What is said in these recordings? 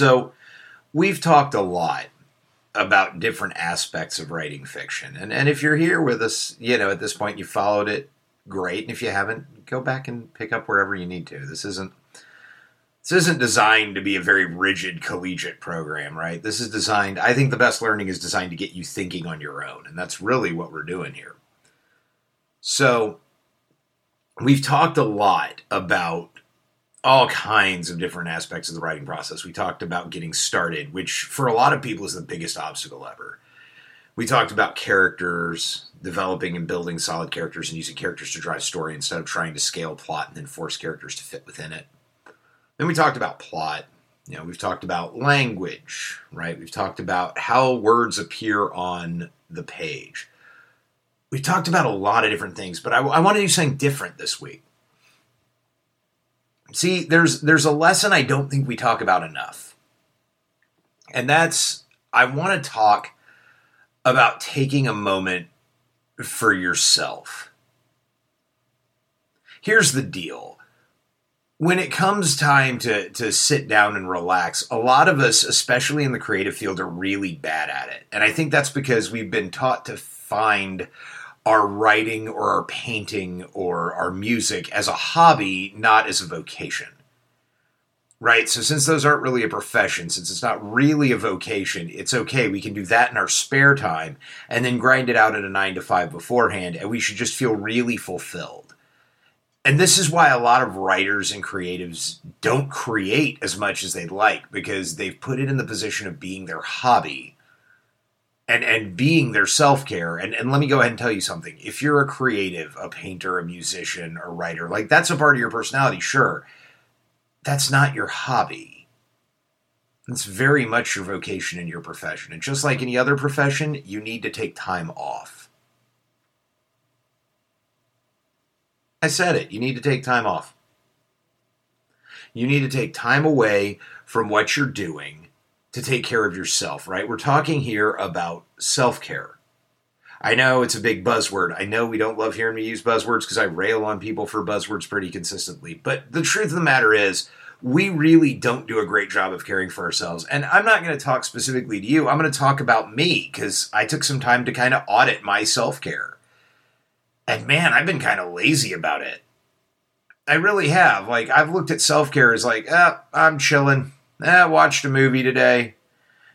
So, we've talked a lot about different aspects of writing fiction. And and if you're here with us, you know, at this point you followed it, great. And if you haven't, go back and pick up wherever you need to. This isn't this isn't designed to be a very rigid collegiate program, right? This is designed I think the best learning is designed to get you thinking on your own, and that's really what we're doing here. So, we've talked a lot about all kinds of different aspects of the writing process. We talked about getting started, which for a lot of people is the biggest obstacle ever. We talked about characters, developing and building solid characters and using characters to drive story instead of trying to scale plot and then force characters to fit within it. Then we talked about plot. You know, we've talked about language, right? We've talked about how words appear on the page. We've talked about a lot of different things, but I, I want to do something different this week. See, there's there's a lesson I don't think we talk about enough. And that's I want to talk about taking a moment for yourself. Here's the deal. When it comes time to, to sit down and relax, a lot of us, especially in the creative field, are really bad at it. And I think that's because we've been taught to find our writing or our painting or our music as a hobby, not as a vocation. Right? So, since those aren't really a profession, since it's not really a vocation, it's okay. We can do that in our spare time and then grind it out at a nine to five beforehand, and we should just feel really fulfilled. And this is why a lot of writers and creatives don't create as much as they'd like because they've put it in the position of being their hobby and and being their self-care. And, and let me go ahead and tell you something. If you're a creative a painter a musician a writer like that's a part of your personality sure. That's not your hobby. It's very much your vocation and your profession. And just like any other profession you need to take time off. I said it. You need to take time off. You need to take time away from what you're doing to take care of yourself, right? We're talking here about self care. I know it's a big buzzword. I know we don't love hearing me use buzzwords because I rail on people for buzzwords pretty consistently. But the truth of the matter is, we really don't do a great job of caring for ourselves. And I'm not going to talk specifically to you. I'm going to talk about me because I took some time to kind of audit my self care. And man, I've been kind of lazy about it. I really have. Like, I've looked at self care as like, ah, I'm chilling. Eh, watched a movie today.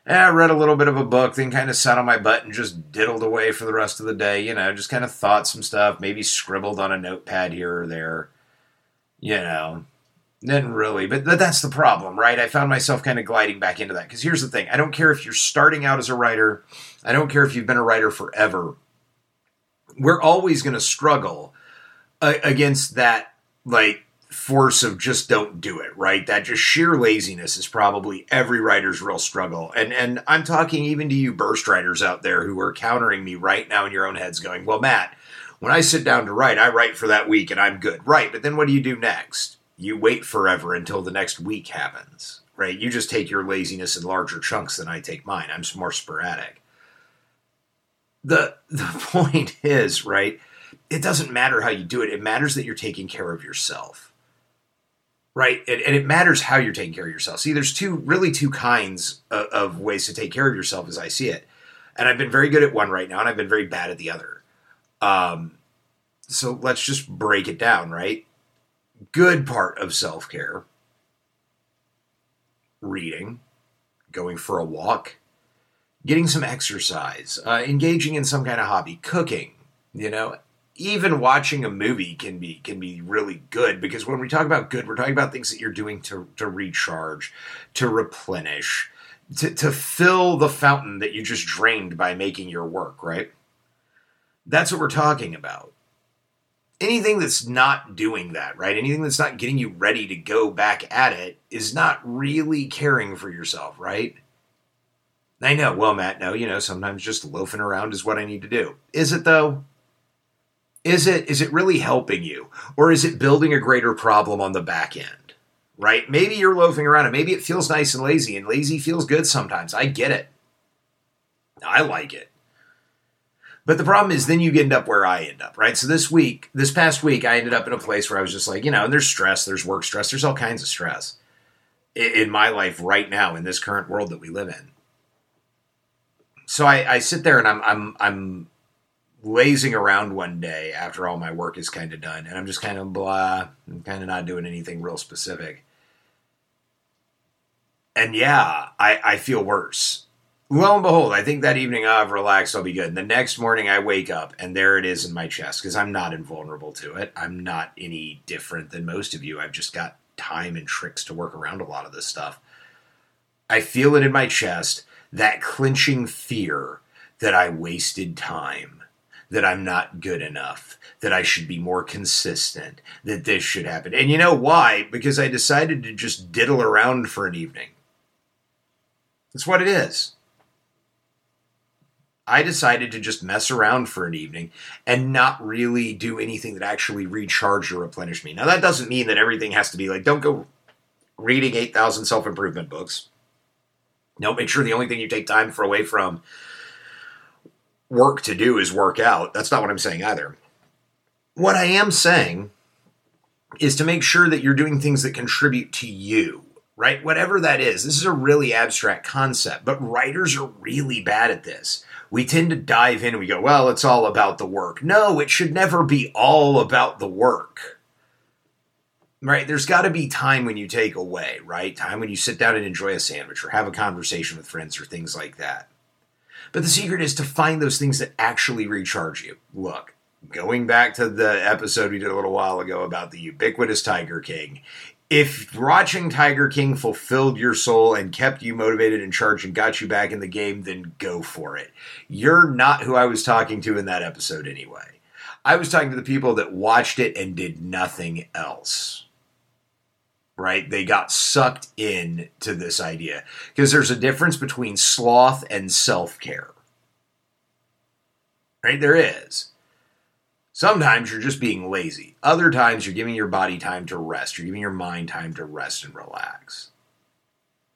Eh, read a little bit of a book, then kind of sat on my butt and just diddled away for the rest of the day. You know, just kind of thought some stuff, maybe scribbled on a notepad here or there. You know, didn't really, but that's the problem, right? I found myself kind of gliding back into that. Because here's the thing I don't care if you're starting out as a writer, I don't care if you've been a writer forever. We're always going to struggle uh, against that, like, force of just don't do it, right? That just sheer laziness is probably every writer's real struggle. And and I'm talking even to you burst writers out there who are countering me right now in your own heads going, "Well, Matt, when I sit down to write, I write for that week and I'm good." Right, but then what do you do next? You wait forever until the next week happens. Right? You just take your laziness in larger chunks than I take mine. I'm more sporadic. The the point is, right? It doesn't matter how you do it. It matters that you're taking care of yourself right? And, and, it matters how you're taking care of yourself. See, there's two really two kinds of, of, ways to take care of yourself, as I see it. And I've been very good at one right now, and I've been very bad at the other. Um, so let's just break it down, right? Good part of self care: reading, going for a walk, getting some exercise, uh, engaging in some kind of hobby, cooking. You know, even watching a movie can be can be really good because when we talk about good, we're talking about things that you're doing to to recharge, to replenish, to, to fill the fountain that you just drained by making your work, right? That's what we're talking about. Anything that's not doing that, right? Anything that's not getting you ready to go back at it is not really caring for yourself, right? I know, well, Matt, no, you know, sometimes just loafing around is what I need to do. Is it though? Is it is it really helping you? Or is it building a greater problem on the back end? Right? Maybe you're loafing around and maybe it feels nice and lazy and lazy feels good sometimes. I get it. I like it. But the problem is then you end up where i end up right? So this week this past week i ended up in a place where i was just like you know and there's stress there's work stress there's all kinds of stress in my life right now in this current world that we live in. So I, I sit there and I'm I'm I'm lazing around one day after all my work is kind of done, and I'm just kind of blah. I'm kind of not doing anything real specific. And yeah, I, I feel worse. Lo and behold, I think that evening ah, I've relaxed, I'll be good. And the next morning I wake up and there it is in my chest because I'm not invulnerable to it. I'm not any different than most of you. I've just got time and tricks to work around a lot of this stuff. I feel it in my chest, that clinching fear that I wasted time, that I'm not good enough, that I should be more consistent, that this should happen. And you know why? Because I decided to just diddle around for an evening. That's what it is. I decided to just mess around for an evening and not really do anything that actually recharge or replenish me. Now, that doesn't mean that everything has to be like, don't go reading 8,000 self improvement books. No, make sure the only thing you take time for away from work to do is work out. That's not what I'm saying either. What I am saying is to make sure that you're doing things that contribute to you, right? Whatever that is. This is a really abstract concept, but writers are really bad at this we tend to dive in and we go, well, it's all about the work. No, it should never be all about the work. Right? There's got to be time when you take away, right? Time when you sit down and enjoy a sandwich or have a conversation with friends or things like that. But the secret is to find those things that actually recharge you. Look, going back to the episode we did a little while ago about the ubiquitous Tiger King, if watching Tiger King fulfilled your soul and kept you motivated and charged and got you back in the game, then go for it. You're not who I was talking to in that episode anyway. I was talking to the people that watched it and did nothing else. Right? They got sucked in to this idea because there's a difference between sloth and self care. Right? There is. Sometimes you're just being lazy. Other times you're giving your body time to rest. You're giving your mind time to rest and relax.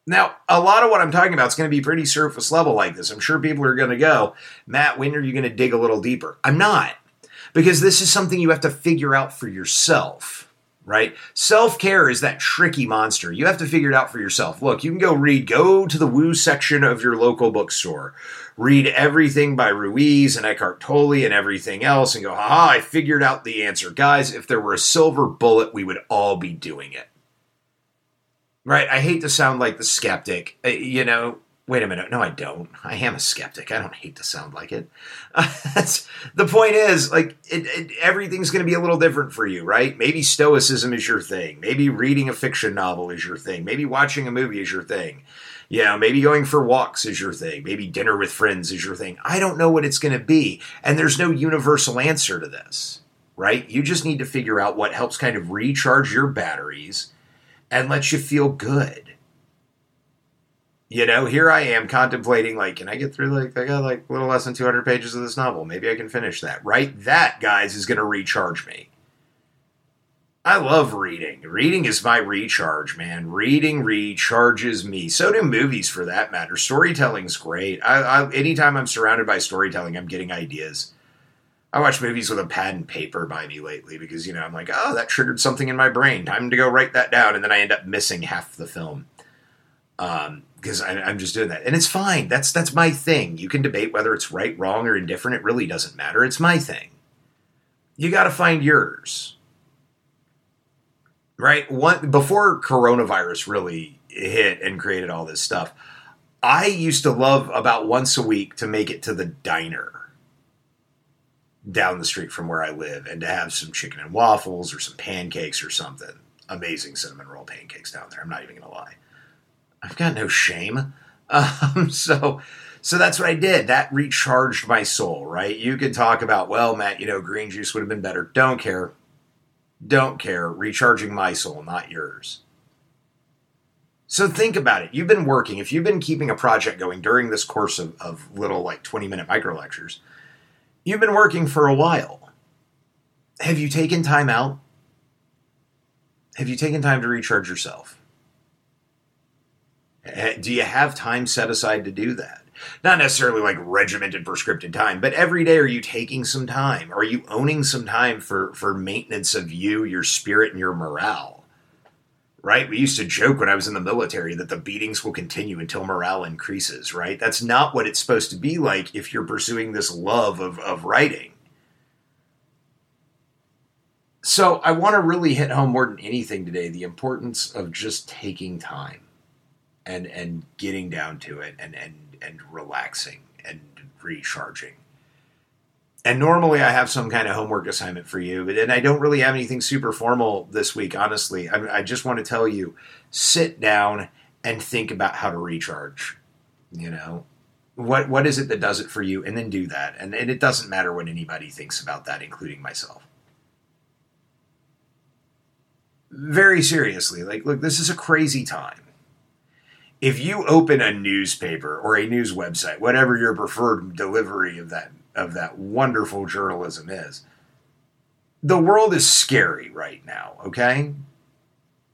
Now, a lot of what I'm talking about is going to be pretty surface level like this. I'm sure people are going to go, Matt, when are you going to dig a little deeper? I'm not, because this is something you have to figure out for yourself right? Self care is that tricky monster. You have to figure it out for yourself. Look, you can go read, go to the woo section of your local bookstore, read everything by Ruiz and Eckhart Tolle and everything else, and go, haha, I figured out the answer. Guys, if there were a silver bullet, we would all be doing it. Right? I hate to sound like the skeptic. Uh, you know, Wait a minute. No, I don't. I am a skeptic. I don't hate to sound like it. the point is, like, it, it, everything's going to be a little different for you, right? Maybe stoicism is your thing. Maybe reading a fiction novel is your thing. Maybe watching a movie is your thing. Yeah, maybe going for walks is your thing. Maybe dinner with friends is your thing. I don't know what it's going to be. And there's no universal answer to this, right? You just need to figure out what helps kind of recharge your batteries and lets you feel good you know, here I am contemplating, like, can I get through, like, I got like a little less than 200 pages of this novel. Maybe I can finish that. Right? That, guys, is going to recharge me. I love reading. Reading is my recharge, man. Reading recharges me. So do movies, for that matter. Storytelling's great. I, I, anytime I'm surrounded by storytelling, I'm getting ideas. I watch movies with a pad and paper by me lately because, you know, I'm like, oh, that triggered something in my brain. Time to go write that down. And then I end up missing half the film. Um, because I'm just doing that, and it's fine. That's that's my thing. You can debate whether it's right, wrong, or indifferent. It really doesn't matter. It's my thing. You got to find yours, right? One before coronavirus really hit and created all this stuff. I used to love about once a week to make it to the diner down the street from where I live and to have some chicken and waffles or some pancakes or something. Amazing cinnamon roll pancakes down there. I'm not even going to lie. I've got no shame. Um, so, so that's what I did. That recharged my soul, right? You could talk about, well, Matt, you know, green juice would have been better. Don't care. Don't care. Recharging my soul, not yours. So think about it. You've been working, if you've been keeping a project going during this course of, of little like 20 minute micro lectures, you've been working for a while. Have you taken time out? Have you taken time to recharge yourself? Do you have time set aside to do that? Not necessarily like regimented, prescripted time, but every day are you taking some time? Are you owning some time for, for maintenance of you, your spirit, and your morale? right? We used to joke when I was in the military that the beatings will continue until morale increases, right? That's not what it's supposed to be like if you're pursuing this love of, of writing. So I want to really hit home more than anything today the importance of just taking time and and getting down to it and and and relaxing and recharging. And normally I have some kind of homework assignment for you, but and I don't really have anything super formal this week. Honestly, I, I just want to tell you, sit down and think about how to recharge. You know, what what is it that does it for you, and then do that. And and it doesn't matter what anybody thinks about that, including myself. Very seriously, like look, this is a crazy time if you open a newspaper or a news website, whatever your preferred delivery of that of that wonderful journalism is. The world is scary right now, okay?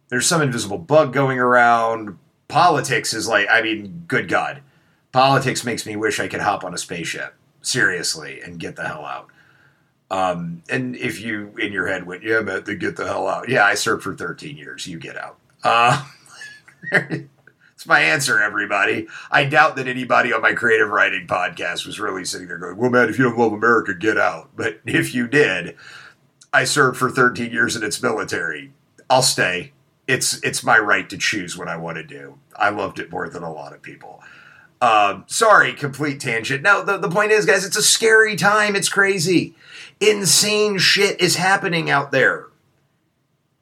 There's some invisible bug going around. Politics is like, I mean, good God. Politics makes me wish I could hop on a spaceship, seriously, and get the hell out. Um, and if you in your head went, yeah, then get the hell out. Yeah, I served for 13 years. You get out. Uh, my answer, everybody. I doubt that anybody on my creative writing podcast was really sitting there going, well, man, if you don't love America, get out. But if you did, I served for 13 years in its military. I'll stay. It's it's my right to choose what I want to do. I loved it more than a lot of people. Um, sorry, complete tangent. Now, the, the point is, guys, it's a scary time. It's crazy. Insane shit is happening out there.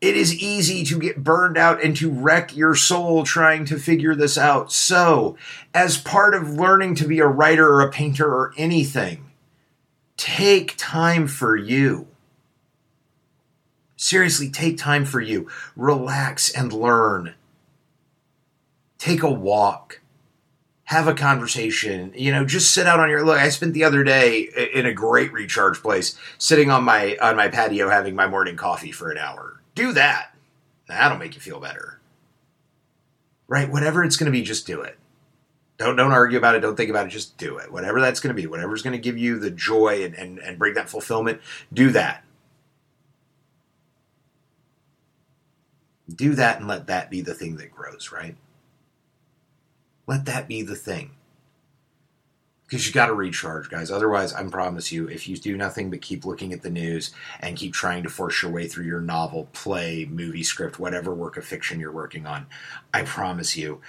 It is easy to get burned out and to wreck your soul trying to figure this out. So, as part of learning to be a writer or a painter or anything, take time for you. Seriously, take time for you. Relax and learn. Take a walk. Have a conversation. You know, just sit out on your look. I spent the other day in a great recharge place, sitting on my on my patio having my morning coffee for an hour do that. That'll make you feel better. Right? Whatever it's going to be, just do it. Don't don't argue about it. Don't think about it. Just do it. Whatever that's going to be, whatever's going to give you the joy and, and, and bring that fulfillment, do that. Do that and let that be the thing that grows, right? Let that be the thing because you got to recharge, guys. Otherwise, I promise you, if you do nothing but keep looking at the news and keep trying to force your way through your novel, play, movie script, whatever work of fiction you're working on, I promise you,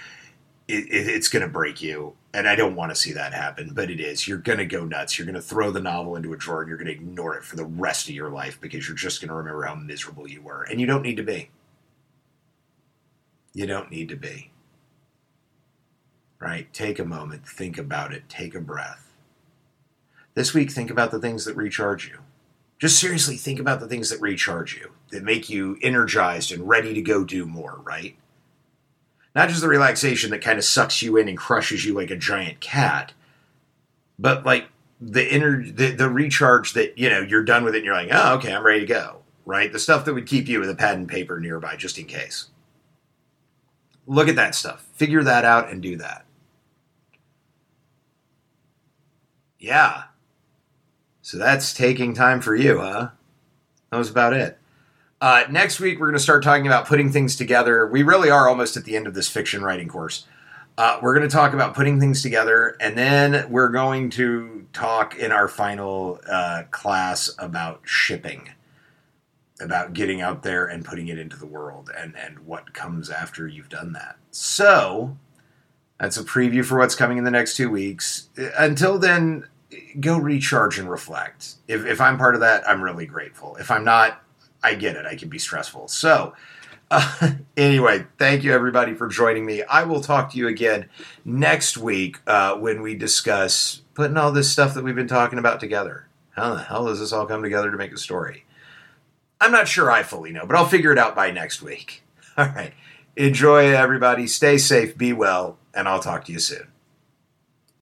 it, it, it's going to break you. And I don't want to see that happen, but it is. You're going to go nuts. You're going to throw the novel into a drawer and you're going to ignore it for the rest of your life because you're just going to remember how miserable you were. And you don't need to be. You don't need to be right? Take a moment, think about it, take a breath. This week, think about the things that recharge you. Just seriously think about the things that recharge you, that make you energized and ready to go do more, right? Not just the relaxation that kind of sucks you in and crushes you like a giant cat, but like the inner the, the recharge that you know you're done with it and you're like oh okay i'm ready to go right the stuff that would keep you with a pad and paper nearby just in case look at that stuff figure that out and do that Yeah. So that's taking time for you, huh? That was about it. Uh, next week, we're going to start talking about putting things together. We really are almost at the end of this fiction writing course. Uh, we're going to talk about putting things together, and then we're going to talk in our final uh, class about shipping, about getting out there and putting it into the world, and, and what comes after you've done that. So, that's a preview for what's coming in the next two weeks. Until then, go recharge and reflect. If, if I'm part of that, I'm really grateful. If I'm not, I get it. I can be stressful. So, uh, anyway, thank you everybody for joining me. I will talk to you again next week uh, when we discuss putting all this stuff that we've been talking about together. How the hell does this all come together to make a story? I'm not sure I fully know, but I'll figure it out by next week. All right. Enjoy, everybody. Stay safe, be well, and I'll talk to you soon.